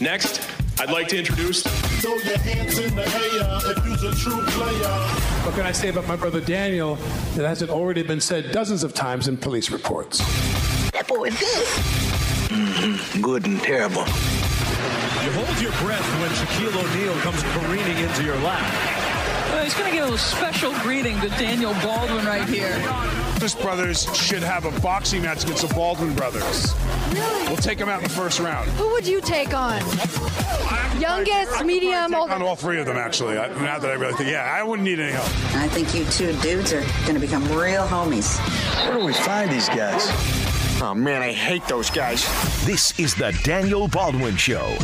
Next, I'd like to introduce. Throw your hands in the air if you's a true player. What can I say about my brother Daniel that hasn't already been said dozens of times in police reports? That boy is good. Mm-hmm. Good and terrible. You hold your breath when Shaquille O'Neal comes careening into your lap. Well, he's going to give a special greeting to Daniel Baldwin right here. Davis brothers should have a boxing match against the Baldwin brothers. Really? We'll take them out in the first round. Who would you take on? Youngest, medium, Take on all three of them, actually. I- Now that I really think, yeah, I wouldn't need any help. I think you two dudes are going to become real homies. Where do we find these guys? Oh man, I hate those guys. This is the Daniel Baldwin Show.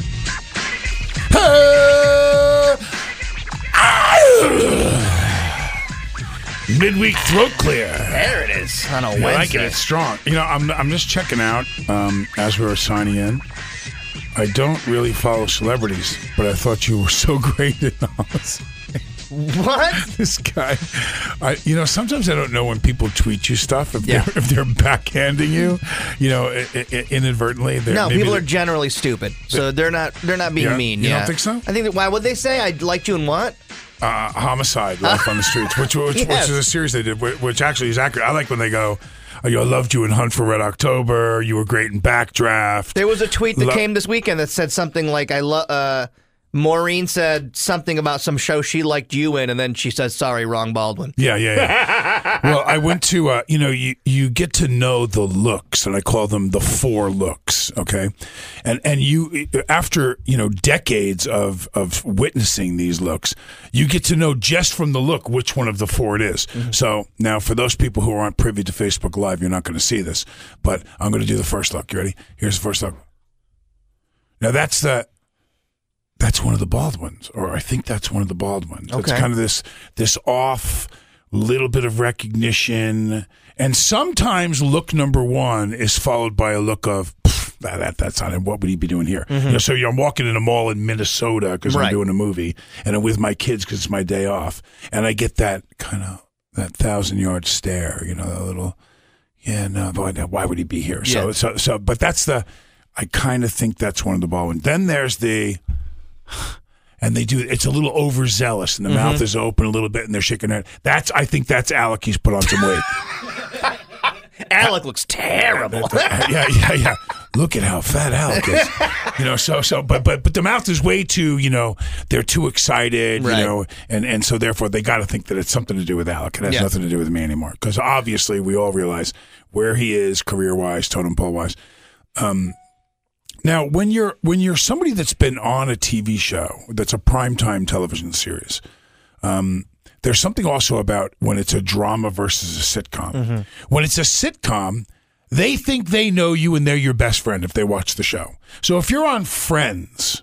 Midweek throat clear. There it is on a I like it. It's strong. You know, I'm, I'm just checking out um, as we were signing in. I don't really follow celebrities, but I thought you were so great in Oz. What? This guy, I you know sometimes I don't know when people tweet you stuff if Yeah. they're if they're backhanding you, you know, i- i- inadvertently. They're, No, maybe people are they're- generally stupid, so they're not they're not being Yeah? mean. You don't think so? I think that why would they say I liked you and what? Uh, homicide life on the streets, which which, Yes. which is a series they did, which, which actually is accurate. I like when they go, oh, I loved you in Hunt for Red October. You were great in Backdraft. There was a tweet that Lo- came this weekend that said something like I love. Uh, Maureen said something about some show she liked you in, and then she said, "Sorry, wrong Baldwin." Yeah, yeah, yeah. well, I went to, uh, you know, you, you get to know the looks, and I call them the four looks, okay? And and you, after, you know, decades of, of witnessing these looks, you get to know just from the look which one of the four it is. So now, for those people who aren't privy to Facebook Live, you're not going to see this, but I'm going to do the first look. You ready? Here's the first look. Now, that's the. That's one of the bald ones, or I think that's one of the Baldwins. It's Okay. kind of this this off little bit of recognition, and sometimes look number one is followed by a look of that, that that's not him. What would he be doing here? Mm-hmm. You know, so I'm walking in a mall in Minnesota because Right. I'm doing a movie, and I'm with my kids because it's my day off, and I get that kind of that thousand yard stare. You know, that little yeah, no, why would he be here? So, Yeah. so, so, but that's the, I kind of think that's one of the bald ones. Then there's the, and they do, it's a little overzealous and the mouth is open a little bit and they're shaking their head. That's, I think that's Alec. He's put on some weight. Alec looks terrible. yeah, yeah, yeah. Look at how fat Alec is. You know, so so but but but the mouth is way too, you know, they're too excited, Right. you know, and and so therefore they got to think that it's something to do with Alec. It has Yeah. nothing to do with me anymore because obviously we all realize where he is career-wise, totem pole-wise. Um now, when you're when you're somebody that's been on a TV show that's a primetime television series, um, there's something also about when it's a drama versus a sitcom. When it's a sitcom, they think they know you and they're your best friend if they watch the show. So if you're on Friends,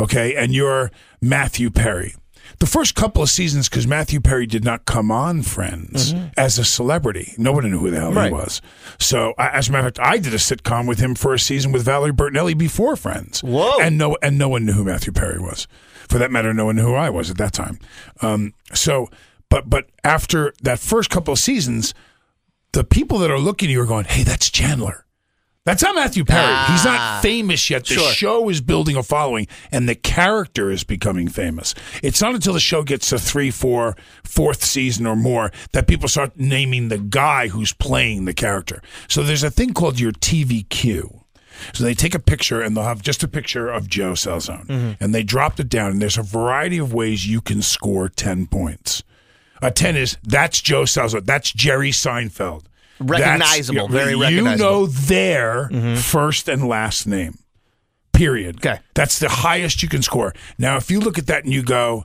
okay, and you're Matthew Perry, the first couple of seasons, because Matthew Perry did not come on Friends as a celebrity, nobody knew who the hell he was. So, I- as a matter of fact, I did a sitcom with him for a season with Valerie Bertinelli before Friends. Whoa. And no, and no one knew who Matthew Perry was. For that matter, no one knew who I was at that time. Um, so, but but after that first couple of seasons, the people that are looking at you are going, "Hey, that's Chandler." That's not Matthew Perry. He's not ah. famous yet. The Sure. show is building a following, and the character is becoming famous. It's not until the show gets to three, four, fourth season or more that people start naming the guy who's playing the character. So there's a thing called your TVQ. So they take a picture and they'll have just a picture of Joe Salzone, mm-hmm. and they dropped it down. And there's a variety of ways you can score ten points. A ten is that's Joe Salzone, that's Jerry Seinfeld, Recognizable, That's- very You know their first and last name. Period. Okay. That's the highest you can score. Now, if you look at that and you go,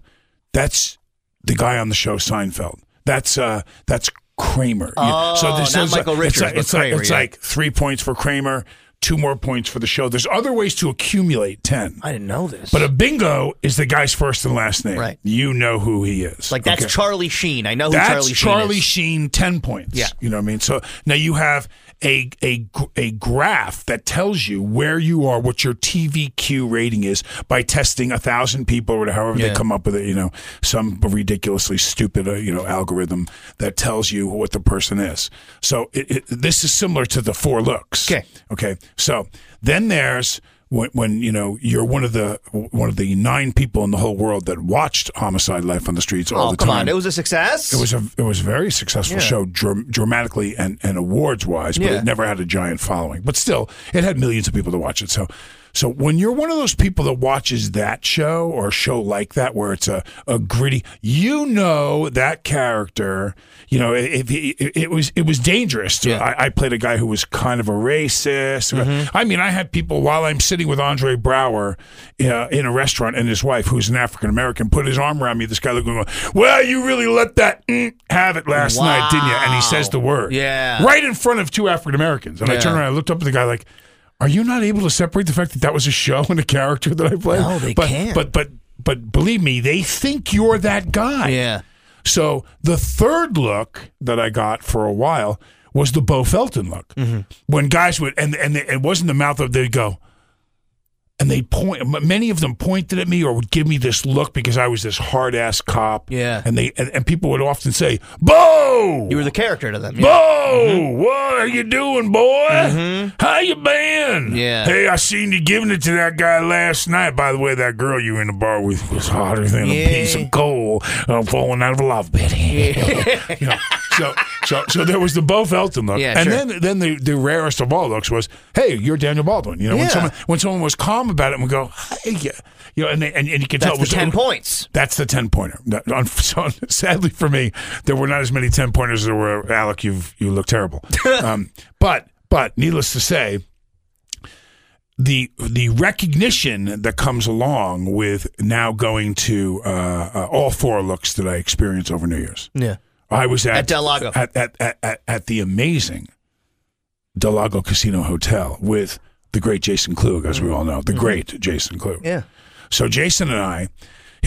that's the guy on the show Seinfeld. That's uh that's Kramer. Oh, not it's Michael like- Richards, It's like, it's, like, it's yeah. like three points for Kramer, two more points for the show. There's other ways to accumulate ten. I didn't know this. But a bingo is the guy's first and last name. Right. You know who he is. like that's Okay. Charlie Sheen. I know who That's Charlie Sheen Charlie is. Sheen, ten points. Yeah. you know what I mean. So now you have a a a graph that tells you where you are, what your TVQ rating is by testing a thousand people or however Yeah. they come up with it. You know, some ridiculously stupid uh, you know algorithm that tells you what the person is. So it, it, this is similar to the four looks. Okay. Okay. So then there's when, when you know you're one of the one of the nine people in the whole world that watched Homicide: Life on the Streets all the time. oh, the come time. on. It was a success. It was a it was a very successful Yeah. show, dram- dramatically and, and awards wise, but Yeah. it never had a giant following. But still, it had millions of people to watch it. So, so when you're one of those people that watches that show or a show like that where it's a, a gritty, you know that character. You know, if he, it, it was it was dangerous. To, I, I played a guy who was kind of a racist. I mean, I had people while I'm sitting with Andre Braugher uh, in a restaurant and his wife, who's an African American, put his arm around me. This guy looking, going, "Well, you really let that mm, have it last night, didn't you?" And he says the word, Yeah. right in front of two African Americans. And I Yeah. turned around, I looked up at the guy like. Are you not able to separate the fact that that was a show and a character that I played? No, they but, can't. But but but believe me, they think you're that guy. Yeah. So the third look that I got for a while was the Beau Felton look. Mm-hmm. When guys would and and it wasn't the mouth of they'd go and they point many of them pointed at me or would give me this look because I was this hard ass cop. Yeah. And they and, and people would often say, Beau You were the character to them. Yeah. Beau, what are you doing, boy? How you been? Yeah. Hey, I seen you giving it to that guy last night. By the way, that girl you were in the bar with was hotter than Yeah. a piece of coal uh, falling out of a love pit. You know, so, so, so there was the Beau Felton look, Yeah, and sure. then, then the, the rarest of all looks was, "Hey, you're Daniel Baldwin." You know, when someone when someone was calm about it, and we go, "Hey, yeah," you know, and they, and, and you could That's tell it the was 10 points. that's the ten pointer. So sadly for me, there were not as many ten pointers as there were. Alec, you you look terrible. um, but but needless to say, the the recognition that comes along with now going to uh, uh, all four looks that I experienced over New Year's. Yeah. I was at, At Del Lago. at at, at, at, at the amazing Del Lago Casino Hotel with the great Jason Klug, as we all know, the great Jason Klug. Mm-hmm. Yeah. So Jason and I,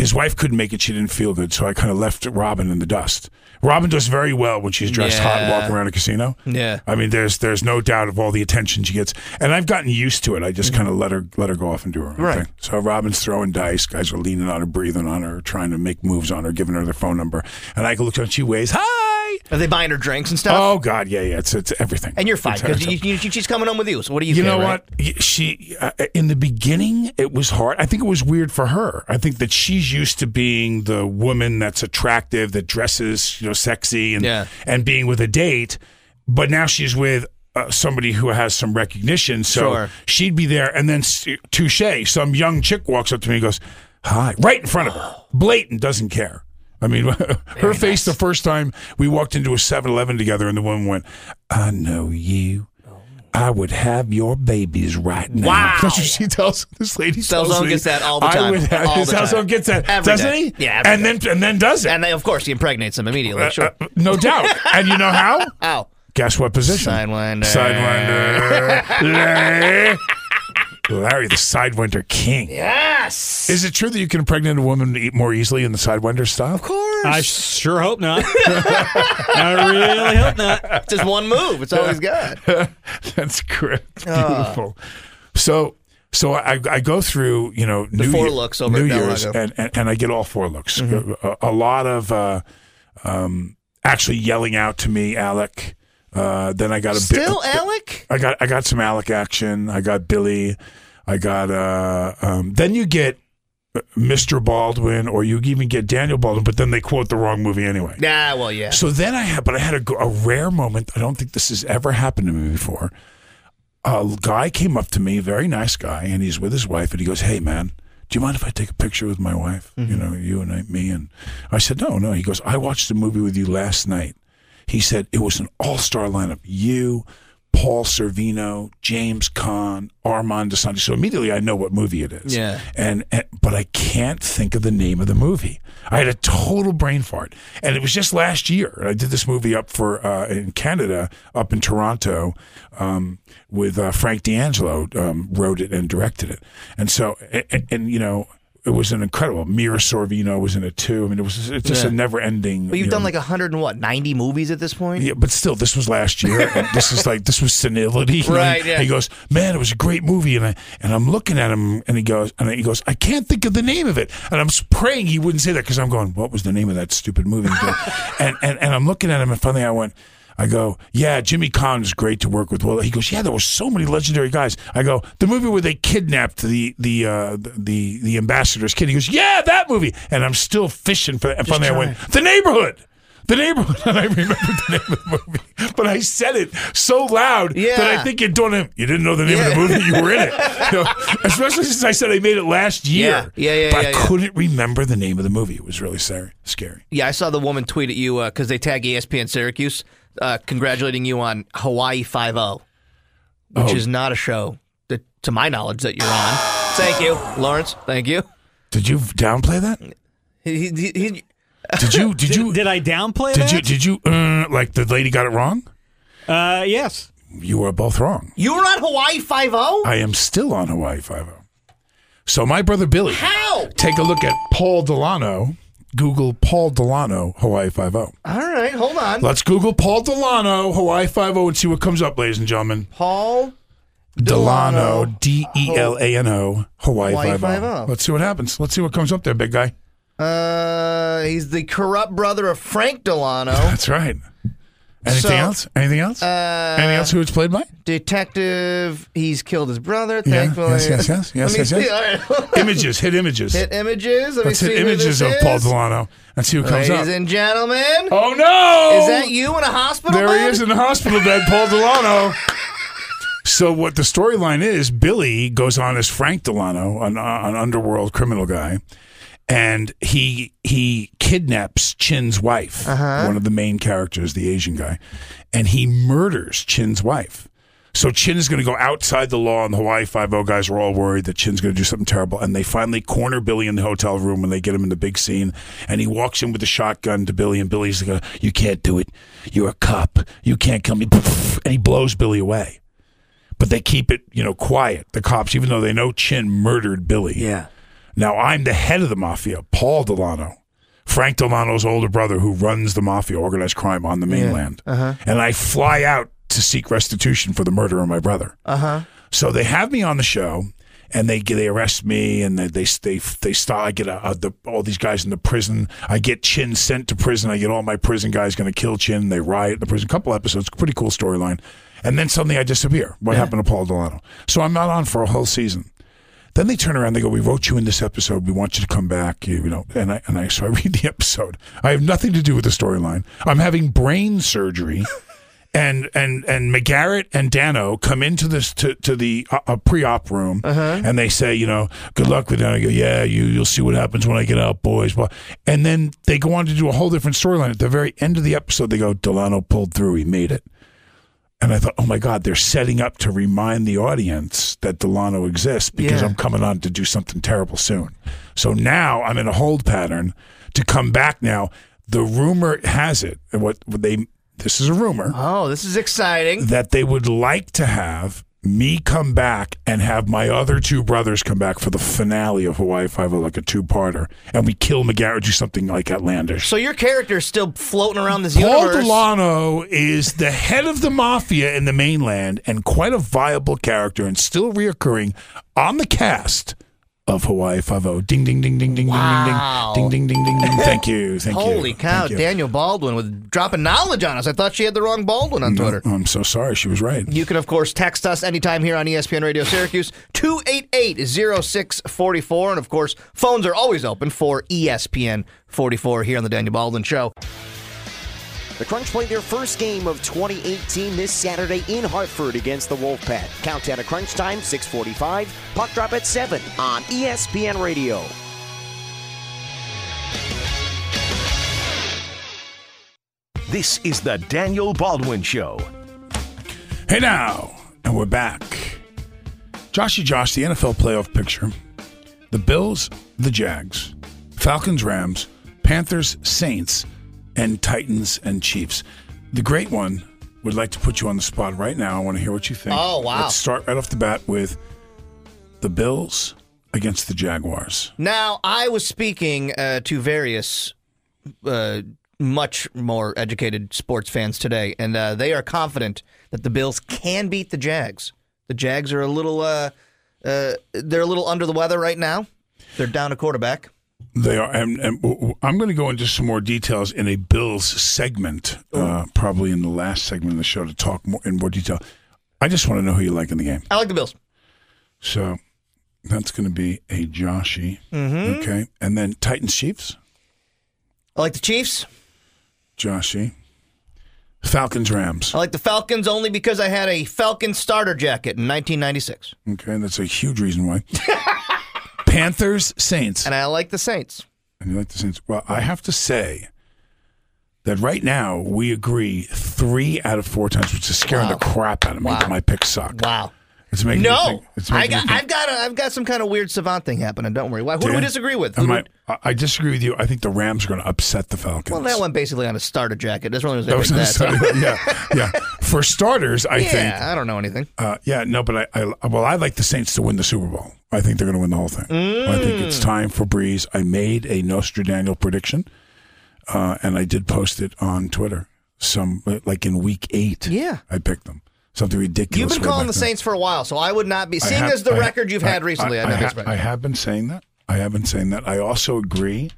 his wife couldn't make it; she didn't feel good, so I kind of left Robin in the dust. Robin does very well when she's dressed hot Yeah. walking around a casino. Yeah. I mean, there's there's no doubt of all the attention she gets, and I've gotten used to it. I just mm. kind of let her let her go off and do her own. Right. thing. So Robin's throwing dice, guys are leaning on her, breathing on her, trying to make moves on her, giving her their phone number, and I can look at her and she waves, hi. Are they buying her drinks and stuff? Oh God, yeah, yeah, it's it's everything. and you're fine because you, you, she's coming home with you. So what do you? you care, know right? what? She uh, in the beginning it was hard. I think it was weird for her. I think that she's used to being the woman that's attractive, that dresses, you know, sexy, and Yeah. and being with a date. But now she's with uh, somebody who has some recognition, so Sure. she'd be there. And then touche, some young chick walks up to me and goes, "Hi," right in front of her, blatant, doesn't care. I mean, her face the first time we walked into a 7 Eleven together, and the woman went, I know you. I would have your babies right now. Wow. That's what she tells this lady. Cell tells zone gets that all the I time. would have, All his the time. zone gets that, Every doesn't day. he? Yeah, and then and then does it. And they, of course, he impregnates them immediately. Uh, sure. uh, no doubt. and you know how? How? Guess what position? Sidewinder. Sidewinder. Larry. Larry, the Sidewinder king. Yes. Is it true that you can impregnate a woman eat more easily in the Sidewinder style? Of course. I sure hope not. I really hope not. It's just one move. It's all he's got. That's great. It's Ah. beautiful. So so I, I go through you know New four Year- looks over New at Del Year's Lago. and, and and I get all four looks. Mm-hmm. A, a lot of uh, um, actually yelling out to me, Alec. Uh, then I got a Still bit, Alec? I got I got some Alec action. I got Billy. I got uh, um, then you get uh, Mr. Baldwin, or you even get Daniel Baldwin, but then they quote the wrong movie anyway. Nah, well, yeah. So then I had, but I had a, a rare moment. I don't think this has ever happened to me before. A guy came up to me, very nice guy, and he's with his wife, and he goes, "Hey, man, do you mind if I take a picture with my wife? You know, you and I, me." And I said, "No, no." He goes, "I watched the movie with you last night." He said it was an all-star lineup. You, Paul Sorvino, James Caan, Armand Assante. So immediately I know what movie it is. Yeah. And, and but I can't think of the name of the movie. I had a total brain fart, and it was just last year. I did this movie up for uh, in Canada, up in Toronto, um, with uh, Frank D'Angelo um, wrote it and directed it, and so and, and you know. It was an incredible. Mira Sorvino was in it too. I mean, it was it's just Yeah. a never-ending. But you've you done know, like a hundred and what, ninety movies at this point? yeah, but still, this was last year. this is like this was senility. Right, yeah. He goes, man, it was a great movie, and I and I'm looking at him, and he goes, and he goes, I can't think of the name of it, and I'm praying he wouldn't say that because I'm going, what was the name of that stupid movie? and, and and I'm looking at him, and finally I went. I go, yeah, Jimmy Caan is great to work with. Well, he goes, yeah, there were so many legendary guys. I go, the movie where they kidnapped the the uh, the the ambassador's kid. He goes, yeah, that movie. And I'm still fishing for that. And finally, I went, the neighborhood. The neighborhood, and I remember the name of the movie, but I said it so loud Yeah. that I think you don't. Have, you didn't know the name of the movie. You were in it, You know, especially since I said I made it last year. Yeah, yeah, yeah, But yeah, I yeah. couldn't remember the name of the movie. It was really scary. Scary. Yeah, I saw the woman tweet at you because they tag ESPN Syracuse, uh, congratulating you on Hawaii Five O, which Oh. is not a show that, to my knowledge, that you're on. Thank you, Lawrence. Thank you. Did you downplay that? He, he, he, Did you? Did you? Did I downplay Did that? you? Did you? Uh, like the lady got it wrong? Uh, yes. You were both wrong. you were on Hawaii Five O. I am still on Hawaii Five O. So my brother Billy. How? Take a look at Paul Delano. Google Paul Delano Hawaii Five O. All right, hold on. Let's Google Paul Delano Hawaii Five O and see what comes up, ladies and gentlemen. Paul Delano D E L A N O Hawaii Five O. Let's see what happens. Let's see what comes up there, big guy. Uh, he's the corrupt brother of Frank Delano, That's right. Anything So, else? Anything else? uh, Anything else? Who it's played by? detective. He's killed his brother. Yeah, Thankfully, yes, yes, yes, yes, yes, see. yes. Images. Hit images. Hit images. Let Let's me hit see who images of Paul is. Delano and see comes Ladies up. and gentlemen, oh no! is that you in a hospital There bed? he is in the hospital bed, Paul Delano. So what the storyline is, Billy goes on as Frank Delano, an, an underworld criminal guy, and he he kidnaps Chin's wife, Uh-huh. one of the main characters, the Asian guy, and he murders Chin's wife. So Chin is going to go outside the law, and the Hawaii Five O guys are all worried that Chin's going to do something terrible. And they finally corner Billy in the hotel room when they get him in the big scene. And he walks in with a shotgun to Billy, and Billy's like, "You can't do it. You're a cop. You can't kill me." And he blows Billy away. But they keep it, you know, quiet. The cops, even though they know Chin murdered Billy. Yeah. Now I'm the head of the mafia, Paul Delano, Frank Delano's older brother, who runs the mafia, organized crime on the mainland. Uh-huh. And I fly out to seek restitution for the murder of my brother. Uh huh. So they have me on the show, and they they arrest me, and they they they, they start. I get a, a, the, all these guys in the prison. I get Chin sent to prison. I get all my prison guys going to kill Chin. They riot in the prison. couple episodes, pretty cool storyline. And then suddenly I disappear. What happened to Paul Delano? So I'm not on for a whole season. Then they turn around. They go, "We wrote you in this episode. We want you to come back." You, you know, and I and I so I read the episode. I have nothing to do with the storyline. I'm having brain surgery, and and and McGarrett and Danno come into this to to the uh, uh, pre-op room, and they say, you know, "Good luck with that." I go, "Yeah, you you'll see what happens when I get out, boys." Well, and then they go on to do a whole different storyline. At the very end of the episode, they go, "Delano pulled through. He made it." And I thought, oh my God, they're setting up to remind the audience that Delano exists because Yeah. I'm coming on to do something terrible soon. So now I'm in a hold pattern to come back now. The rumor has it, what what they this is a rumor Oh, this is exciting. that they would like to have me come back and have my other two brothers come back for the finale of Hawaii Five O, like a two-parter, and we kill McGarrett, do something like outlandish. So your character is still floating around this Paul universe. Delano is the head of the mafia in the mainland and quite a viable character and still reoccurring on the cast of Hawaii Five oh. O. Ding ding ding ding ding Wow. ding ding ding ding ding ding. Ding. Thank you, thank you. Holy cow, you. Daniel Baldwin with dropping knowledge on us. I thought she had the wrong Baldwin on Twitter. I'm so sorry. She was right. You can, of course, text us anytime here on ESPN Radio Syracuse, 288 0644. And, of course, phones are always open for ESPN 44 here on The Daniel Baldwin Show. The Crunch play their first game of 2018 this Saturday in Hartford against the Wolfpack. Countdown to crunch time, 645. Puck drop at 7 on ESPN Radio. This is the Daniel Baldwin Show. Hey now, and we're back. Joshy Josh, the NFL playoff picture. The Bills, the Jags, Falcons, Rams, Panthers, Saints, and Titans and Chiefs. The great one would like to put you on the spot right now. I want to hear what you think. Oh, wow. Let's start right off the bat with the Bills against the Jaguars. Now, I was speaking uh, to various uh, much more educated sports fans today, and uh, they are confident that the Bills can beat the Jags. The Jags are a little, uh, uh, they're a little under the weather right now. They're down a quarterback. They are, and, and I'm going to go into some more details in a Bills segment, uh, probably in the last segment of the show to talk more in more detail. I just want to know who you like in the game. I like the Bills. So that's going to be a Joshy. Mhm. Okay. And then Titans Chiefs, I like the Chiefs. Joshy. Falcons Rams. I like the Falcons only because I had a Falcon starter jacket in 1996. Okay. That's a huge reason why. Panthers Saints. And I like the Saints. And you like the Saints? Well, I have to say that right now we agree three out of four times, which is scaring Wow. the crap out of me that my picks suck. Wow. It's making no, think- it's I making me got, think- I've got, a, I've got some kind of weird savant thing happening. Don't worry. Why? Who do we disagree with? Who Am I, I- I disagree with you. I think the Rams are going to upset the Falcons. well, that went basically on a starter jacket. That's really That was that. so- yeah, yeah. For starters, I yeah, think. I don't know anything. Uh, yeah, no, but I, I, well, I like the Saints to win the Super Bowl. I think they're going to win the whole thing. I think it's Mm. time for Brees. I made a Nostradamus prediction, uh, and I did post it on Twitter. Some like in week eight. Yeah. I picked them. Something ridiculous. You've been calling the then. Saints for a while, so I would not be. Seeing have, as the I record you've had recently. I, I, never ha- I have been saying that. I have been saying that. I also agree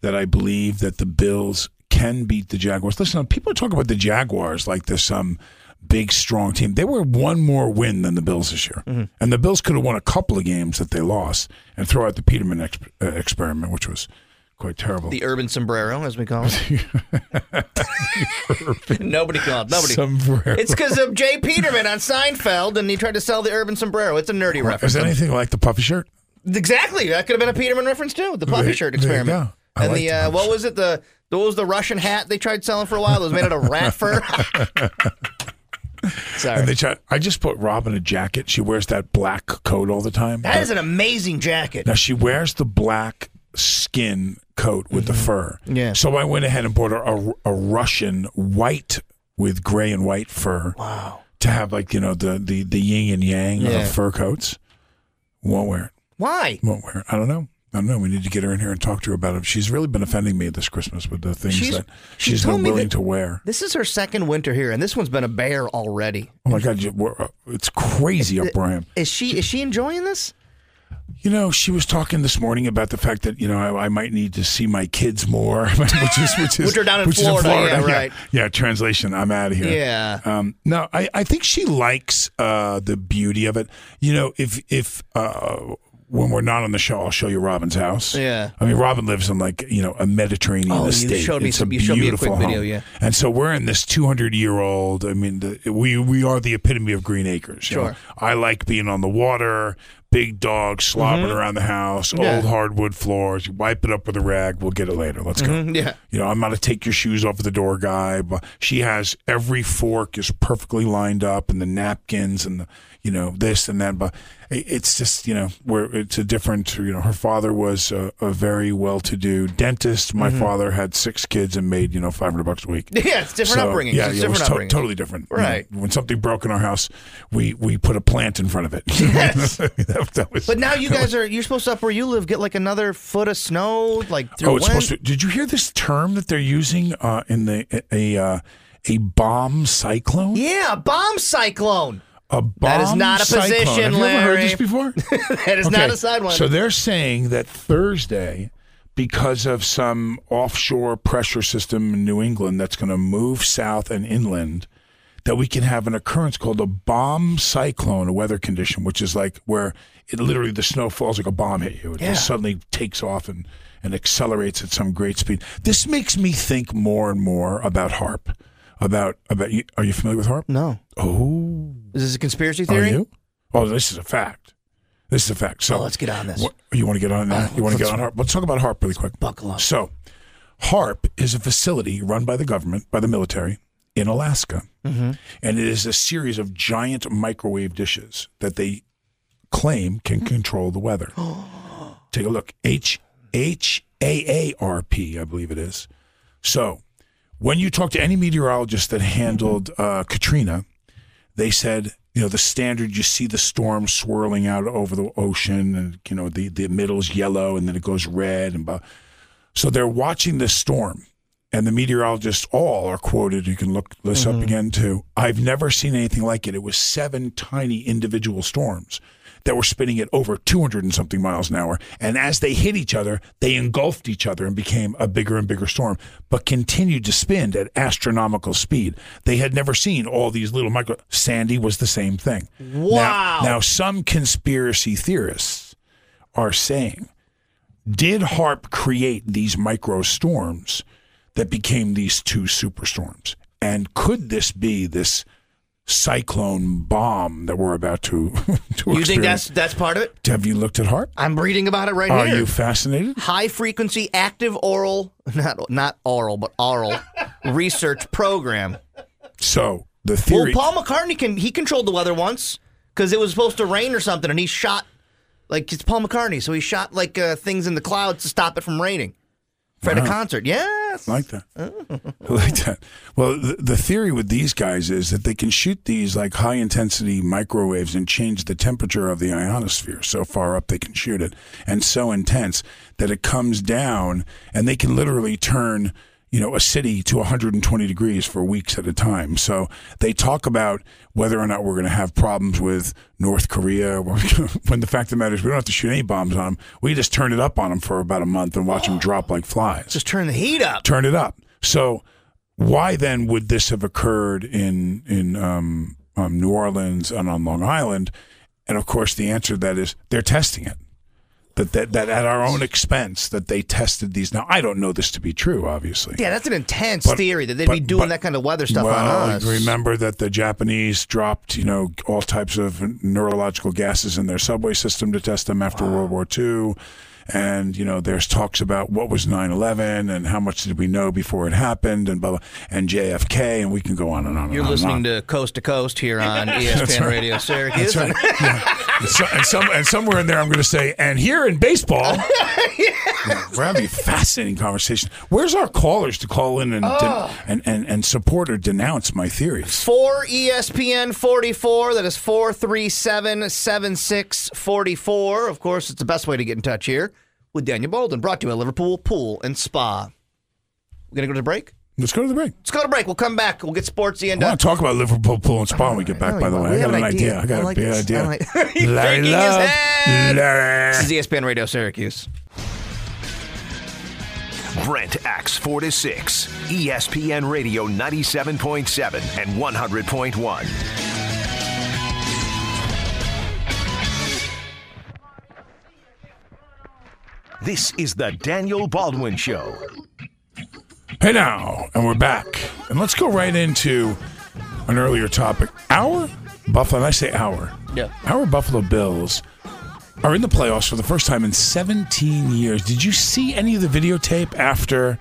that I believe that the Bills can beat the Jaguars. Listen, people talk about the Jaguars like they're some big, strong team. They were one more win than the Bills this year, Mm-hmm. and the Bills could have won a couple of games that they lost and throw out the Peterman ex- uh, experiment, which was quite terrible. the urban sombrero, as we call it. nobody called. Nobody. Sombrero. It's because of J. Peterman on Seinfeld, and he tried to sell the urban sombrero. It's a nerdy reference. Is that anything like the puffy shirt? Exactly. That could have been a Peterman reference too. The puffy There- shirt there experiment. I And like the, the uh, what was it? The what was the Russian hat they tried selling for a while? It was made out of rat fur. Sorry. And they try, I just put Robin a jacket. She wears that black coat all the time. That is an amazing jacket. Now she wears the black skin coat with the fur. Mm-hmm. Yeah. So I went ahead and bought her a, a Russian white with gray and white fur. Wow. To have like you know the the the yin and yang Yeah. of fur coats. Won't wear it. Why? Won't wear it. I don't know. I don't know. We need to get her in here and talk to her about it. She's really been offending me this Christmas with the things She's- that she's told been willing to wear. This is her second winter here, and this one's been a bear already. Oh my God! Uh, it's crazy up where I am. Is she is she enjoying this? You know, she was talking this morning about the fact that you know I, I might need to see my kids more, which is which is Which are down in which is Florida, yeah, right. Yeah, translation. I'm out of here. Yeah. Um, no, I, I think she likes uh, the beauty of it. You know, if if uh, when we're not on the show, I'll show you Robin's house. Yeah. I mean, Robin lives in like you know a Mediterranean Oh, you estate. showed me it's some- you showed me a beautiful quick video, yeah. And so we're in this 200 year old. I mean, the, we we are the epitome of green acres. you know. Sure. I like being on the water. Big dogs slobbering Mhm. around the house. Yeah. Old hardwood floors. You wipe it up with a rag. We'll get it later. Let's go. Mhm, yeah. You know, I'm not a take your shoes off of the door guy, but she has every fork is perfectly lined up, and the napkins and the you know this and that. But it's just you know where it's a different. You know, her father was a, a very well-to-do dentist. My Mhm. father had six kids and made you know 500 bucks a week. Yeah, it's different So, upbringing. Yeah, It's yeah, it was to- totally different. You know, Right. when something broke in our house, we we put a plant in front of it. Yes. that, that was, But now you guys are you're supposed to up where you live get like another foot of snow like through Oh, it's when? supposed to. Did you hear this term that they're using uh, in the a uh, a bomb cyclone? Yeah, a bomb cyclone. A bomb That is not a cyclone. position, Have you ever heard this before? that is Okay, not a sidewinder. So they're saying that Thursday, because of some offshore pressure system in New England that's going to move south and inland, that we can have an occurrence called a bomb cyclone, a weather condition, which is like where it literally the snow falls like a bomb hit you. It Yeah. just suddenly takes off and, and accelerates at some great speed. This makes me think more and more about HAARP. About about you, are you familiar with HAARP? No. Oh, Is this a conspiracy theory? are you? Oh, this is a fact. This is a fact. So Oh, let's get on this. what- you want to get on that? Uh, you want to get on HAARP? Let's talk about HAARP really quick. Buckle up. So, HAARP is a facility run by the government, by the military in Alaska. Mm-hmm. And it is a series of giant microwave dishes that they claim can control the weather. Take a look. H H A A R P, I believe it is. So, when you talk to any meteorologist that handled uh, Katrina, they said, you know, the standard, you see the storm swirling out over the ocean and, you know, the, the middle's yellow and then it goes red. and blah. So they're watching this storm and the meteorologists all are quoted. You can look this up again too. I've never seen anything like it. It was seven tiny individual storms that were spinning at over 200 and something miles an hour. And as they hit each other, they engulfed each other and became a bigger and bigger storm, but continued to spin at astronomical speed. They had never seen all these little micro. Sandy was the same thing. Wow. Now, now some conspiracy theorists are saying, did HAARP create these micro storms that became these two superstorms? And could this be this cyclone bomb that we're about to, to You think that's that's part of it? Have you looked at HAARP? I'm reading about it right Are here. Are you fascinated? High frequency active oral, not not oral, but oral research program. So the theory. Well, Paul McCartney can he controlled the weather once because it was supposed to rain or something, and he shot like it's Paul McCartney, so he shot like uh, things in the clouds to stop it from raining. For at a Wow. concert, yes, like that. I oh. like that. Well, the, the theory with these guys is that they can shoot these like high intensity microwaves and change the temperature of the ionosphere so far up they can shoot it, and so intense that it comes down, and they can literally turn you know a city to 120 degrees for weeks at a time. So they talk about whether or not we're going to have problems with North Korea. when the fact of the matter is, we don't have to shoot any bombs on them. We just turn it up on them for about a month and watch them drop like flies just turn the heat up. turn it up. So why then would this have occurred in in um, um, New Orleans and on Long Island? And of course, the answer to that is they're testing it. That, that that at our own expense that they tested these. Now I don't know this to be true, obviously. Yeah, that's an intense But- theory that they'd be doing but- that kind of weather stuff well, on us. Remember that the Japanese dropped, you know, all types of neurological gases in their subway system to test them after World War II. And, you know, there's talks about what was 9 11 and how much did we know before it happened and blah, blah, and JFK, and we can go on and on. You're and on listening and on. to Coast to Coast here on ESPN right. Radio Syracuse. That's right. Yeah. And, so, and, some, and somewhere in there, I'm going to say, and here in baseball, Yeah, we're having a fascinating conversation. Where's our callers to call in and, Oh. and, and, and support or denounce my theories? For E ESPN 44, that is 437 7644. Of course, it's the best way to get in touch here with Daniel Baldwin, brought to you by Liverpool Pool and Spa. We're going to go to the break? Let's go to the break. Let's go to the break. We'll come back. We'll get sportsy I and uh, want to talk about Liverpool pool and spa when we get back. By the way, I have got an an idea. idea. I got I a like big idea. Like- Larry Love. This is ESPN Radio Syracuse. Brent Axe 4 to 6. ESPN Radio 97.7 and 100.1. This is the Daniel Baldwin Show. Hey now, and we're back. And let's go right into an earlier topic. Our Buffalo, and I say our, Yeah. our Buffalo Bills are in the playoffs for the first time in 17 years. Did you see any of the videotape after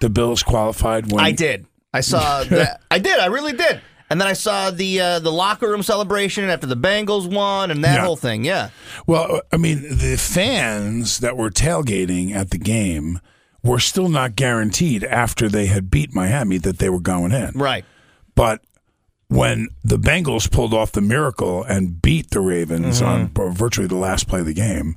the Bills qualified? When I did. I saw that. I did. I really did. And then I saw the uh, the locker room celebration after the Bengals won and that Yeah. whole thing. Yeah. Well, I mean, the fans that were tailgating at the game were still not guaranteed after they had beat Miami that they were going in. Right. But when the Bengals pulled off the miracle and beat the Ravens on virtually the last play of the game,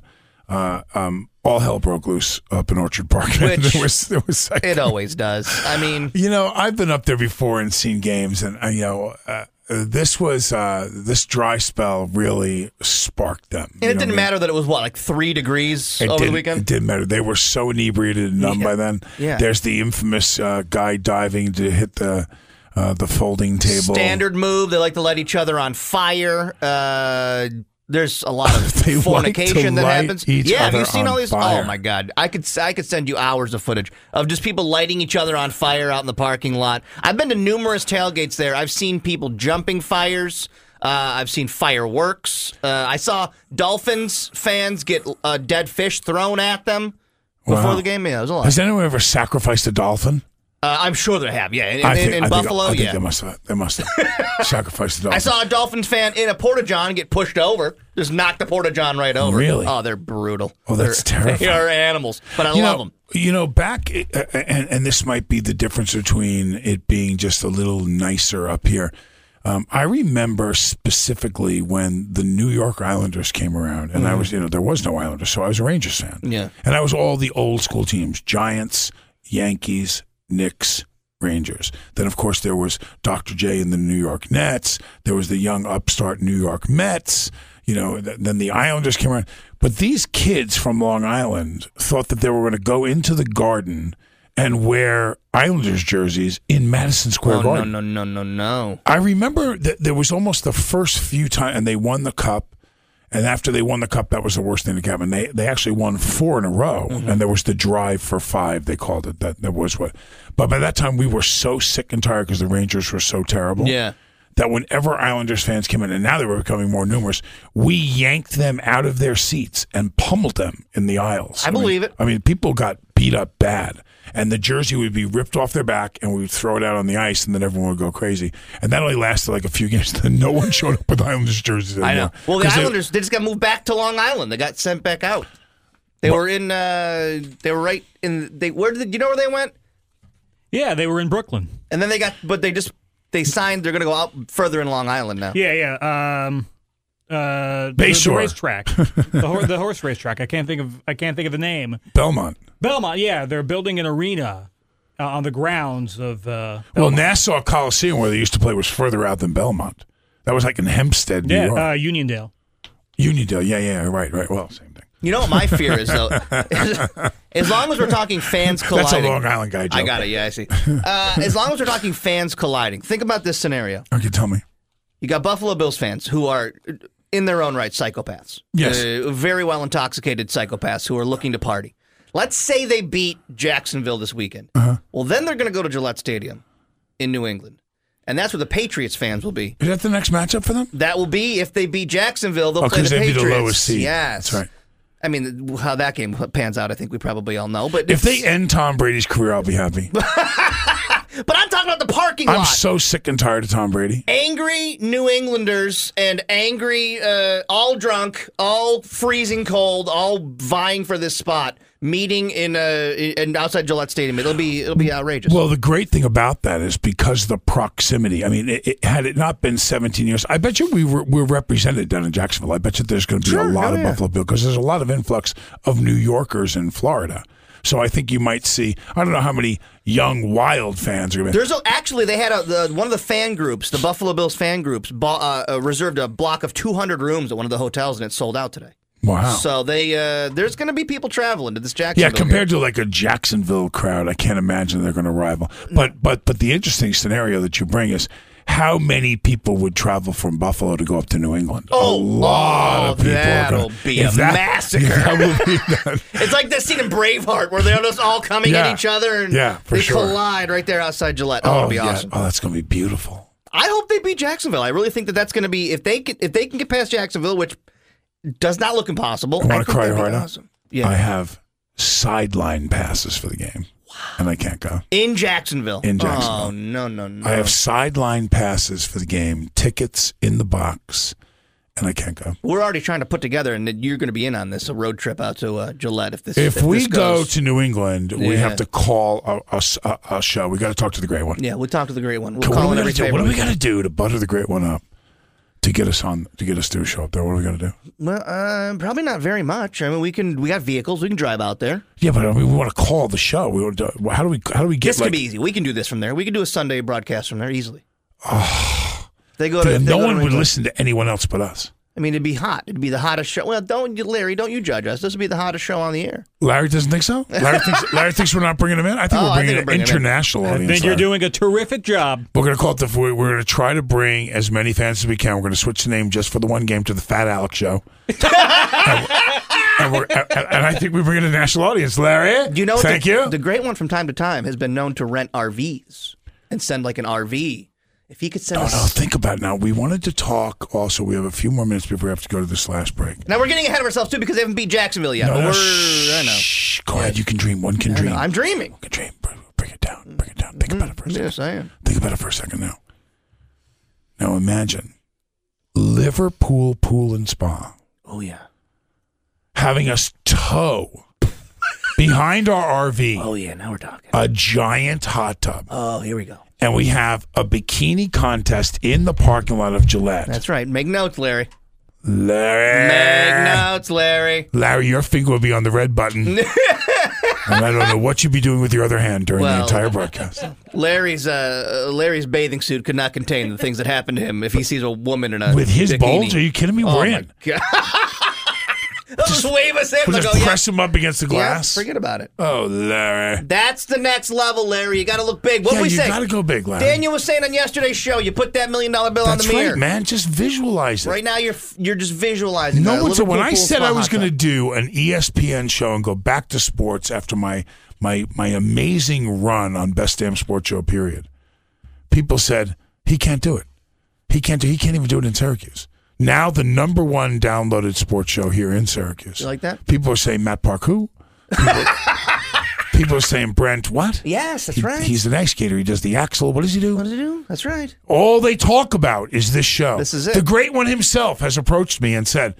uh, um, all hell broke loose up in Orchard Park. Which there was, there was like, It always does. I mean, you know, I've been up there before and seen games, and uh, you know, uh, uh, this was uh, this dry spell really sparked them. and it didn't I mean? matter that it was what like three degrees It over the weekend. It didn't matter. They were so inebriated and numb Yeah. by then. Yeah. There's the infamous uh, guy diving to hit the uh, the folding table. Standard move. They like to light each other on fire. There's a lot of They like to fornication that happens. yeah, have you seen all these? fire. Oh my god, I could I could send you hours of footage of just people lighting each other on fire out in the parking lot. I've been to numerous tailgates there. I've seen people jumping fires. Uh, I've seen fireworks. Uh, I saw Dolphins fans get uh, dead fish thrown at them before Wow. the game. Yeah, it was a lot. Has anyone ever sacrificed a dolphin? Uh, I'm sure they have. Yeah, in, in- think, in I think- Buffalo. Think yeah, they must have. They must have sacrificed the dolphin. I saw a Dolphins fan in a porta john get pushed over, just knocked the porta john right over. Really? Oh, they're brutal. Oh, that's They're- terrifying. They are animals, but I you love know, them. You know, back, uh, and, and this might be the difference between it being just a little nicer up here. Um, I remember specifically when the New York Islanders came around, and I was, you know, there was no Islanders, so I was a Rangers fan. Yeah. And I was all the old school teams Giants, Yankees, Knicks, Rangers. Then, of course, there was Dr. J and the New York Nets. There was the young upstart New York Mets. You know, th- then the Islanders came around. But these kids from Long Island thought that they were going to go into the garden and wear Islanders jerseys in Madison Square Oh, no, Garden. no, no, no, no. I remember that there was almost the first few times, and they won the cup. And after they won the cup, that was the worst thing that happened. They they actually won four in a row, Mm-hmm. and there was the drive for five. They called it that. That was what. But by that time, we were so sick and tired because the Rangers were so terrible. Yeah. That whenever Islanders fans came in, and now they were becoming more numerous, we yanked them out of their seats and pummeled them in the aisles. I mean- believe it. I mean, people got beat up bad, and the jersey would be ripped off their back, and we would throw it out on the ice, and then everyone would go crazy. And that only lasted like a few games. Then no one showed up with Islanders jerseys. Anymore. I know. Well, the Islanders they just got moved back to Long Island. They got sent back out. They were in. Uh, they were right in. They where did you know where they went? Yeah, they were in Brooklyn. And then they got, but they just they signed. They're going to go out further in Long Island now. Yeah, yeah. Um, uh, the, the Bayshore. racetrack, the, hor- the horse racetrack. I can't think of. I can't think of the name. Belmont. Belmont. Yeah, they're building an arena uh, on the grounds of. Uh, Well, Nassau Coliseum, where they used to play, was further out than Belmont. That was like in Hempstead, New yeah, York. uh, Uniondale. Unionville. Yeah, yeah, right, right. Well, same thing. You know what my fear is though. as long as we're talking fans colliding, that's a. Long Island guy joke. I got it. Yeah, I see. Uh, as long as we're talking fans colliding, think about this scenario. Okay, tell me. You got Buffalo Bills fans who are, in their own right, psychopaths. Yes. Uh, very well intoxicated psychopaths who are looking to party. Let's say they beat Jacksonville this weekend. Uh-huh. Well, then they're going to go to Gillette Stadium in New England. And that's where the Patriots fans will be. Is that the next matchup for them? That will be if they beat Jacksonville, they'll Oh, play the they'd be Patriots. the lowest seed. Yes. That's right. I mean, how that game pans out, I think we probably all know. But If they end Tom Brady's career, I'll be happy. but I'm talking about the parking lot. I'm so sick and tired of Tom Brady. angry New Englanders and angry, uh, all drunk, all freezing cold, all vying for this spot, meeting in uh, in outside Gillette Stadium. It'll be it'll be outrageous. Well, the great thing about that is because the proximity. I mean, it, it, had it not been 17 years, I bet you we were we're represented down in Jacksonville. I bet you there's going to be a lot oh, of yeah. Buffalo Bill because there's a lot of influx of New Yorkers in Florida. So I think you might see. I don't know how many young wild fans are going to. There's a, actually they had a, the, one of the fan groups, the Buffalo Bills fan groups, bought, uh, uh, reserved a block of 200 rooms at one of the hotels, and it sold out today. Wow. So they uh, there's going to be people traveling to this Jacksonville. Yeah, compared to like a Jacksonville crowd, I can't imagine they're going to rival. But but but the interesting scenario that you bring is how many people would travel from Buffalo to go up to New England? Oh, a lot oh, of people. are that'll gonna, be a massacre. that be. It's like that scene in Braveheart where they're just all coming Yeah. at each other and Yeah, they sure. collide right there outside Gillette. Oh, it'll be yeah. awesome. Oh, that's going to be beautiful. I hope they beat Jacksonville. I really think that that's going to be if they can, if they can get past Jacksonville, which does not look impossible. I want to cry that'd hard awesome. Yeah, I have sideline passes for the game, and I can't go. in Jacksonville. In Jacksonville. Oh no no no! I have sideline passes for the game, tickets in the box, and I can't go. We're already trying to put together, and you're going to be in on this a road trip out to uh, Gillette if this. If, we this go to New England, we have to call a, a s- a- a show. We got to talk to the great one. yeah, we'll talk to the great one. We'll Okay, what, call do in we every gotta do? what do we favor. got to do to butter the great one up to get us on to get us to a show up there? What do we to do? Well, uh, probably not very much. I mean, we can. We got vehicles. We can drive out there. Yeah, but I mean, we want to call the show. We want to, how do we how do we get This like could be easy. We can do this from there. We can do a Sunday broadcast from there easily. they go to. They no go one New would listen to anyone else but us. I mean, it'd be hot. It'd be the hottest show. Well, don't you, Larry? Don't you judge us? This would be the hottest show on the air. Larry doesn't think so. Larry thinks Larry thinks we're not bringing him in. I think Oh, we're I bringing think we're an bringing him in. international I audience. think you're Larry. doing a terrific job. We're going to call it the. We're going to try to bring as many fans as we can. We're going to switch the name just for the one game to the Fat Alex Show. and, and, we're, and, and I think we bring in a national audience, Larry. You know, thank the, you. The great one from time to time has been known to rent RVs and send like an RV. If he could send Oh us. no! Think about it now. We wanted to talk. Also, we have a few more minutes before we have to go to this last break. Now we're getting ahead of ourselves too because they haven't beat Jacksonville yet. No, no, we're, shh, I know. shh, go ahead. You can dream. One can I dream. know. I'm dreaming. One can dream. Bring, bring it down. Bring it down. Think mm-hmm. about it for a second. Yes, I am. Think about it for a second now. Now imagine Liverpool Pool and Spa Oh yeah. having us tow behind our RV Oh yeah. Now we're talking. a giant hot tub, Oh, here we go. And we have a bikini contest in the parking lot of Gillette. That's right. Make notes, Larry. Larry. Make notes, Larry. Larry, your finger will be on the red button. and I don't know what you'd be doing with your other hand during the entire broadcast. Larry's uh, Larry's bathing suit could not contain the things that happen to him if he sees a woman in a With his bikini. bulge? Are you kidding me? Oh We're in. Just wave us in. We'll just go, yeah. press him up against the Yeah, glass. forget about it. Oh, Larry. That's the next level, Larry. You got to look big. What yeah, we you say? You gotta go big, Larry. Daniel was saying on yesterday's show, you put that million dollar bill That's on the mirror. man. Just visualize it. Right now, you're you're just visualizing. No one said when I said I was going to do an ESPN show and go back to sports after my my my amazing run on Best Damn Sports Show. Period. People said he can't do it. He can't do. He can't even do it in Syracuse. Now the number one downloaded sports show here in Syracuse. You like that? People are saying Matt Park who? People, people are saying Brent what? Yes, that's He- right. He's an ice skater. He does the Axel. What does he do? What does he do? That's right. All they talk about is this show. This is it. The great one himself has approached me and said,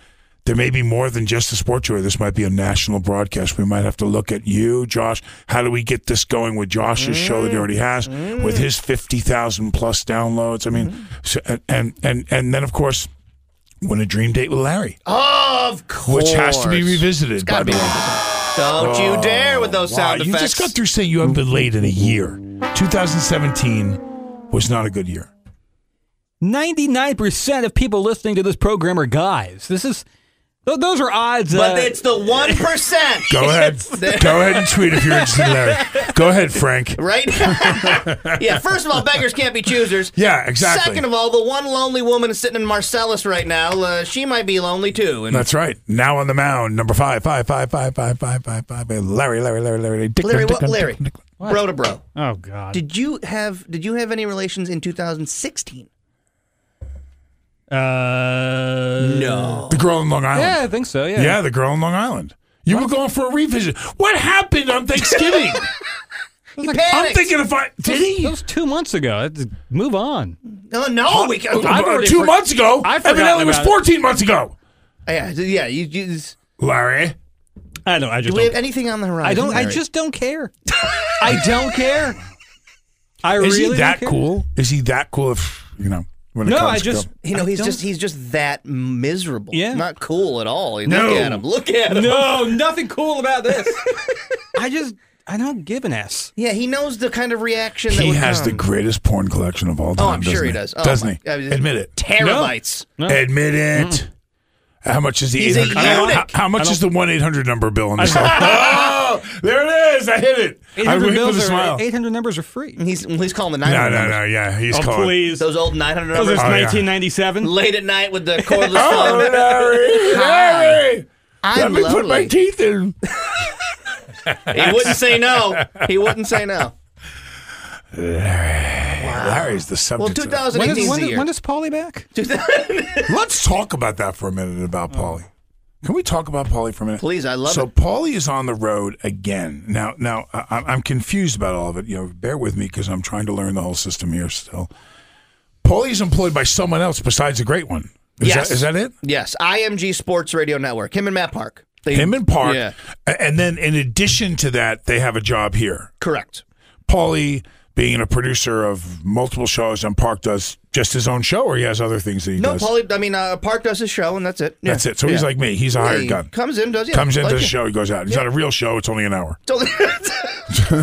there may be more than just a sports show. This might be a national broadcast. We might have to look at you, Josh. How do we get this going with Josh's show that he already has, with mm. his 50,000 plus downloads? I mean, mm-hmm. so, and, and, and, and then, of course, win a dream date with Larry, Of course. which has to be revisited. It's gotta by be the revisited. Don't you oh, dare with those Wow, sound you just got through saying you haven't been late in a year. 2017 was not a good year. 99% of people listening to this program are guys. This is th- those are odds. but uh, it's the one percent. Go ahead. Go ahead and tweet if you're interested, Larry. Go ahead, Frank. Right? yeah, first of all, beggars can't be choosers. Yeah, exactly. Second of all, the one lonely woman is sitting in Marcellus right now, uh, she might be lonely too. And That's right. Now on the mound, number five, five, five, five, five, five, five, five. Larry, Larry, Larry, Larry. Dick, Larry, Dick, what, Dick, Larry, Dick, Dick. bro to bro. oh god. Did you have Did you have any relations in 2016? Uh, No. The girl in Long Island. Yeah, I think so. Yeah. Yeah, the girl in Long Island. You were going for a revisit. What happened on Thanksgiving? He I'm thinking if I did That he? was two months ago. Move on. No, no, we can. I've already Two for- months ago. I've Evidently, it was about it. 14 months ago. Yeah, yeah. You, you, Larry. I don't. I do just. we have Don't, anything on the horizon? I don't. I just don't care. I don't care. I Is really he that don't care. cool? Is he that cool? If you know when it No, comes I just. go- You know, I he's don't- just he's just that miserable. Yeah. not cool at all. Look No. at him. Look at him. No, nothing cool about this. I just. I don't give an S. Yeah, he knows the kind of reaction that He would has come. the greatest porn collection of all time. Oh, I'm sure doesn't he does. Oh, doesn't my- he? I mean, Admit it. terabytes. No. Admit it. How much is the He's a 800? How, how much is the one eight hundred number bill on the cell? oh, there it is. I hit it. I 800 winked bills with are. smile. 800 numbers are free. He's he's calling the No, 900 no, numbers. no. Yeah, he's oh, calling. please. Those old 900 Because numbers. it's Oh, yeah. 1997. Late at night with the cordless Oh, phone. Larry, Larry. I'm Let me put my lonely. teeth in. He wouldn't say no. He wouldn't say no. Larry's the Well, subject. of- 2018 When is, is when, the is, year. when is Paulie back? Let's talk about that for a minute about Paulie. Can we talk about Paulie for a minute? Please, I love so it. Paulie is on the road again. Now, now I, I'm confused about all of it. You know, bear with me because I'm trying to learn the whole system here still. Paulie's employed by someone else besides the great one. Is Yes. that is that it? Yes, IMG Sports Radio Network. Him and Matt Park. They- Him and Park. Yeah, And then in addition to that, they have a job here. correct. Paulie being a producer of multiple shows and Park does just his own show or he has other things that he No, does? Paulie. I mean, uh, Park does his show, and that's it. Yeah. That's it. So he's like me. He's a Yeah, hired he gun. Comes in, does yeah, Comes into like the show, he goes out. He's not a real show. It's only an hour. Totally-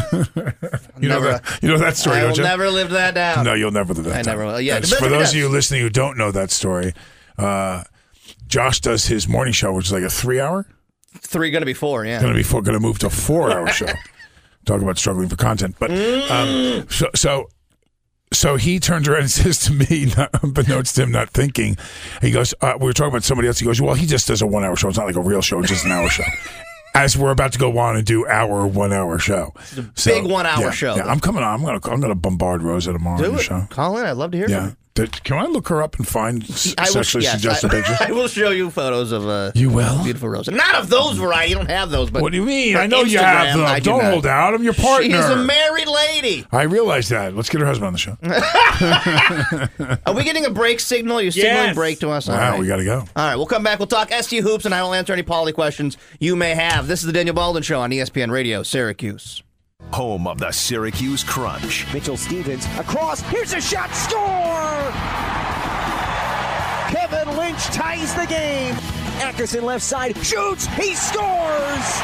You know Never- that. You know that story, I don't will you? never live that down. No, you'll never live that. I down. never will. Yeah, That's- for those does. of you listening who don't know that story, uh, Josh does his morning show, which is like a three-hour. Three going to be four. Yeah. Going to be four, going to move to four-hour show. Talk about struggling for content, but um, so so. So he turns around and says to me, not, unbeknownst to him, not thinking, he goes, uh, we were talking about somebody else. He goes, well, he just does a one hour show. It's not like a real show. It's just an hour show. As we're about to go on and do our one hour show. So, big one-hour yeah, show, Yeah. I'm coming on. I'm to I'm to bombard Rosa tomorrow on Do the it. show. Call in. I'd love to hear from Yeah. you. Did- can I look her up and find s- I will, sexually yes, suggestive I, pictures? I will show you photos of uh, You will? beautiful Rosa. Not of those variety. You don't have those, but What do you mean? I know you have them. I do Don't not. hold out. I'm your partner. She's a married lady. I realize that. Let's get her husband on the show. Are we getting a break signal? You're signaling Yes. break to us. All wow, right. we got to go. All right, we'll come back. We'll talk SU hoops, and I will answer any Paulie questions you may have. This is the Daniel Baldwin Show on ESPN Radio, Syracuse. Home of the Syracuse Crunch. Mitchell Stephens across. Here's a shot. Score! Kevin Lynch ties the game. Ackerson left side shoots. He scores.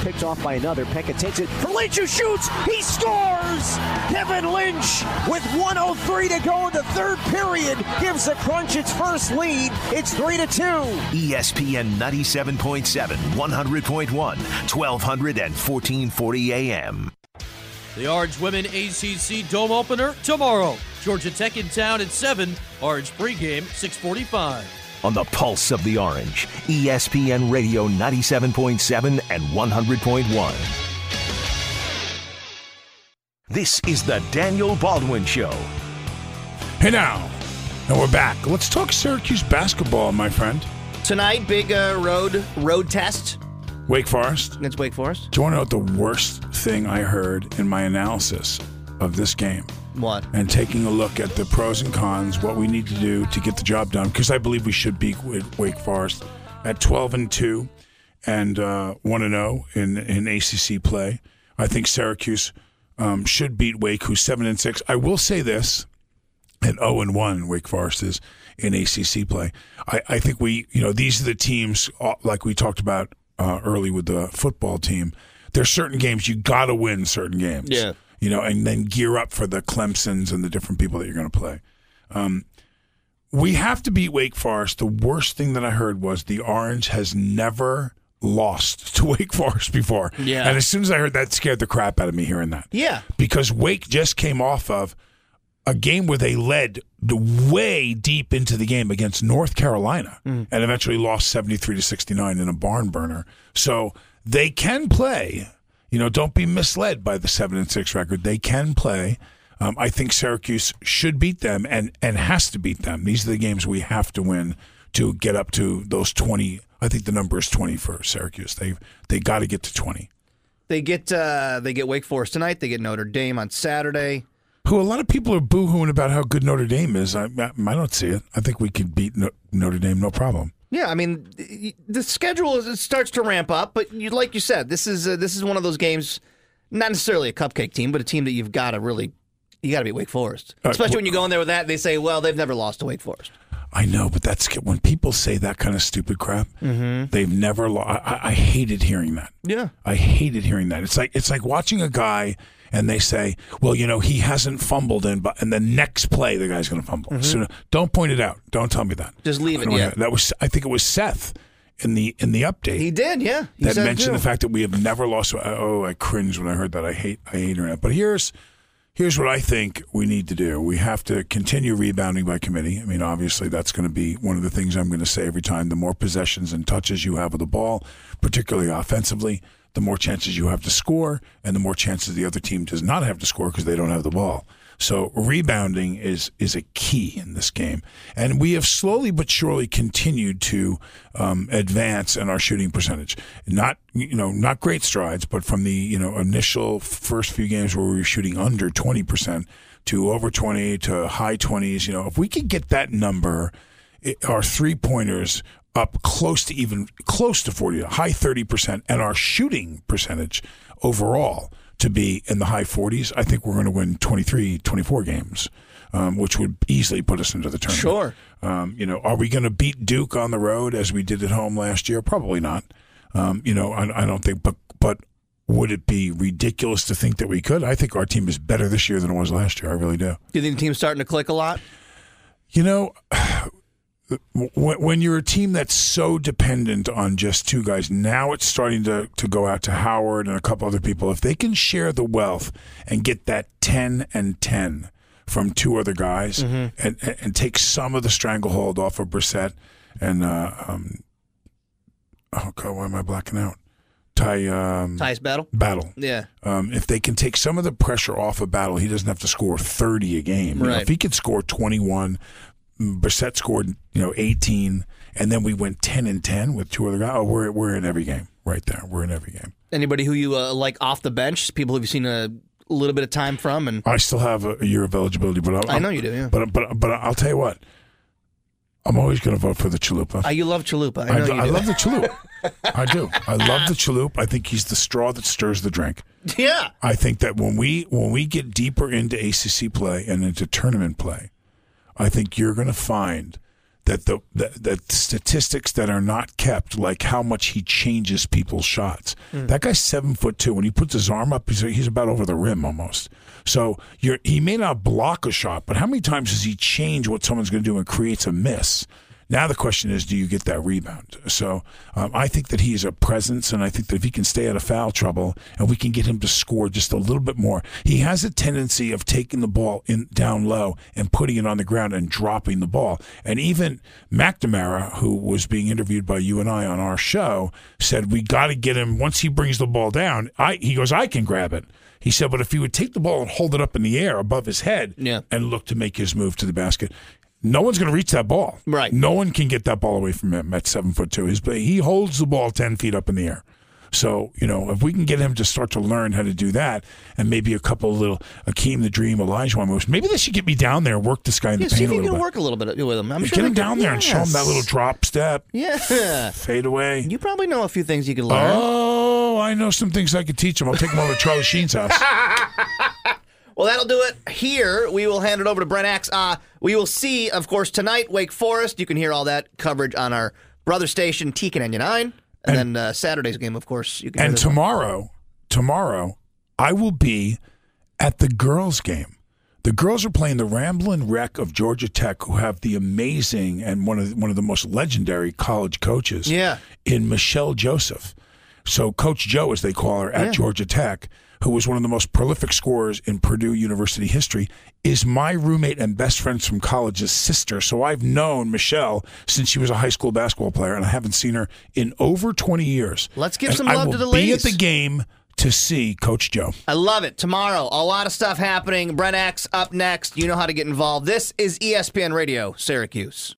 Picked off by another. Pekka takes it for Lynch who shoots. He scores! Kevin Lynch with 103 to go in the third period gives the Crunch its first lead. It's 3 to 2. ESPN 97.7, 100.1, 1200 and 1440 AM. The Orange Women ACC Dome Opener tomorrow. Georgia Tech in town at 7. Orange pregame 645. On the pulse of the orange, ESPN Radio 97.7 and 100.1. This is the Daniel Baldwin Show. Hey now, and we're back. Let's talk Syracuse basketball, my friend. Tonight, big uh, road road test Wake Forest. against Wake Forest. Do you want to know what the worst thing I heard in my analysis of this game? What? And taking a look at the pros and cons, what we need to do to get the job done, because I believe we should beat Wa- Wake Forest at 12 and 2 and uh, 1 and 0 in, in ACC play. I think Syracuse um, should beat Wake, who's 7 and 6. I will say this at 0 and 1 Wake Forest is in ACC play. I, I think we, you know, these are the teams uh, like we talked about uh, early with the football team. There's certain games you got to win certain games. Yeah. You know, and then gear up for the Clemsons and the different people that you're going to play. Um, we have to beat Wake Forest. The worst thing that I heard was the Orange has never lost to Wake Forest before. Yeah. And as soon as I heard that, scared the crap out of me hearing that Yeah. because Wake just came off of a game where they led the way deep into the game against North Carolina and eventually lost 73 to 69 in a barn burner. So they can play. You know, don't be misled by the 7 and 6 record. They can play. Um, I think Syracuse should beat them and, and has to beat them. These are the games we have to win to get up to those 20. I think the number is 20 for Syracuse. They they got to get to 20. They get uh, they get Wake Forest tonight. They get Notre Dame on Saturday. who a lot of people are boohooing about how good Notre Dame is. I, I, I don't see it. I think we could beat no, Notre Dame no problem. Yeah, I mean the schedule is, it starts to ramp up, but you, like you said, this is uh, this is one of those games. Not necessarily a cupcake team, but a team that you've got to really you got to beat Wake Forest, especially wh- when you go in there with that. They say, well, they've never lost to Wake Forest. I know, but that's when people say that kind of stupid crap. Mm-hmm. They've never. Lo- I, I- hated hearing that. Yeah. I hated hearing that. It's like it's like watching a guy and they say, "Well, you know, he hasn't fumbled in, but and the next play the guy's going to fumble." So don't point it out. Don't tell me that. Mm-hmm. Just leave it, yeah. that was. I think it was Seth in the in the update. He did, yeah. He that mentioned the fact that we have never lost. Oh, I cringed when I heard that. I hate I hate hearing that. But here's here's what I think we need to do. We have to continue rebounding by committee. I mean, obviously that's going to be one of the things I'm going to say every time. The more possessions and touches you have of the ball, particularly offensively, the more chances you have to score, and the more chances the other team does not have to score because they don't have the ball. So rebounding is is a key in this game, and we have slowly but surely continued to um, advance in our shooting percentage. Not you know not great strides, but from the you know initial first few games where we were shooting under twenty percent to over twenty to high twenties. You know, if we could get that number, it, our three pointers up close to even close to 40 high 30% and our shooting percentage overall to be in the high 40s i think we're going to win 23 24 games um, which would easily put us into the tournament. Sure. um, you know are we going to beat duke on the road as we did at home last year? Probably not. Um, you know I, I don't think but but would it be ridiculous to think that we could? I think our team is better this year than it was last year. I really do Do. You think the team's starting to click a lot? you know, when when you're a team that's so dependent on just two guys, now it's starting to, to go out to Howard and a couple other people. If they can share the wealth and get that 10 and 10 from two other guys and, and, and take some of the stranglehold off of Brissett and, uh, um, oh, God, why am I blacking out? Ty, um, Tyus Battle? Battle. Yeah. Um, if they can take some of the pressure off of Battle, he doesn't have to score 30 a game. You know, if he could score 21, mm, Brissett scored, you know, 18, and then we went 10 and 10 with two other guys. Oh, we're, we're in every game right there. We're in every game. Anybody who you uh, like off the bench? People who you've seen a little bit of time from, and I still have a, year of eligibility, but I'm, I know you do, yeah. But but but I'll tell you what, I'm always going to vote for the Chalupa. uh, you love Chalupa. I know do- you I do. love the Chalupa. I do. I love the Chalupa. I think he's the straw that stirs the drink. yeah. I think that when we when we get deeper into ACC play and into tournament play, I think you're going to find that the that, that statistics that are not kept, like how much he changes people's shots. Hmm. That guy's seven foot two. When he puts his arm up, he's he's about over the rim almost. So you're he may not block a shot, but how many times does he change what someone's going to do and creates a miss? Now the question is, do you get that rebound? So um, I think that he is a presence, and I think that if he can stay out of foul trouble, and we can get him to score just a little bit more, he has a tendency of taking the ball in down low and putting it on the ground and dropping the ball. And even McNamara, who was being interviewed by you and I on our show, said we got to get him once he brings the ball down. I he goes, I can grab it. He said, but if he would take the ball and hold it up in the air above his head Yeah. and look to make his move to the basket, no one's going to reach that ball. Right. No one can get that ball away from him at seven foot two. His, he holds the ball 10 feet up in the air. So, you know, if we can get him to start to learn how to do that and maybe a couple of little Akeem the Dream, Elijah moves, maybe they should get me down there and work this guy in Yeah, the see paint if a you little can bit. work a little bit with him. I'm sure get him can- down there and show him that little drop step, Yeah. fade away. You probably know a few things you could learn. Oh, I know some things I could teach him. I'll take him over to Charlie Sheen's house. Well, that'll do it here. We will hand it over to Brent Axe. Uh, we will see, of course, tonight, Wake Forest. You can hear all that coverage on our brother station, TK99. And, then uh, Saturday's game, of course, you can And hear this one. tomorrow, tomorrow, I will be at the girls' game. The girls are playing the Ramblin' Wreck of Georgia Tech, who have the amazing and one of the, one of the most legendary college coaches. Yeah. in MaChelle Joseph. So Coach Joe, as they call her at Yeah. Georgia Tech, who was one of the most prolific scorers in Purdue University history, is my roommate and best friend from college's sister. So I've known MaChelle since she was a high school basketball player, and I haven't seen her in over 20 years. Let's give And some love to the ladies. Be at the game to see Coach Joe. I love it. Tomorrow, a lot of stuff happening. Brent Axe up next. You know how to get involved. This is ESPN Radio, Syracuse.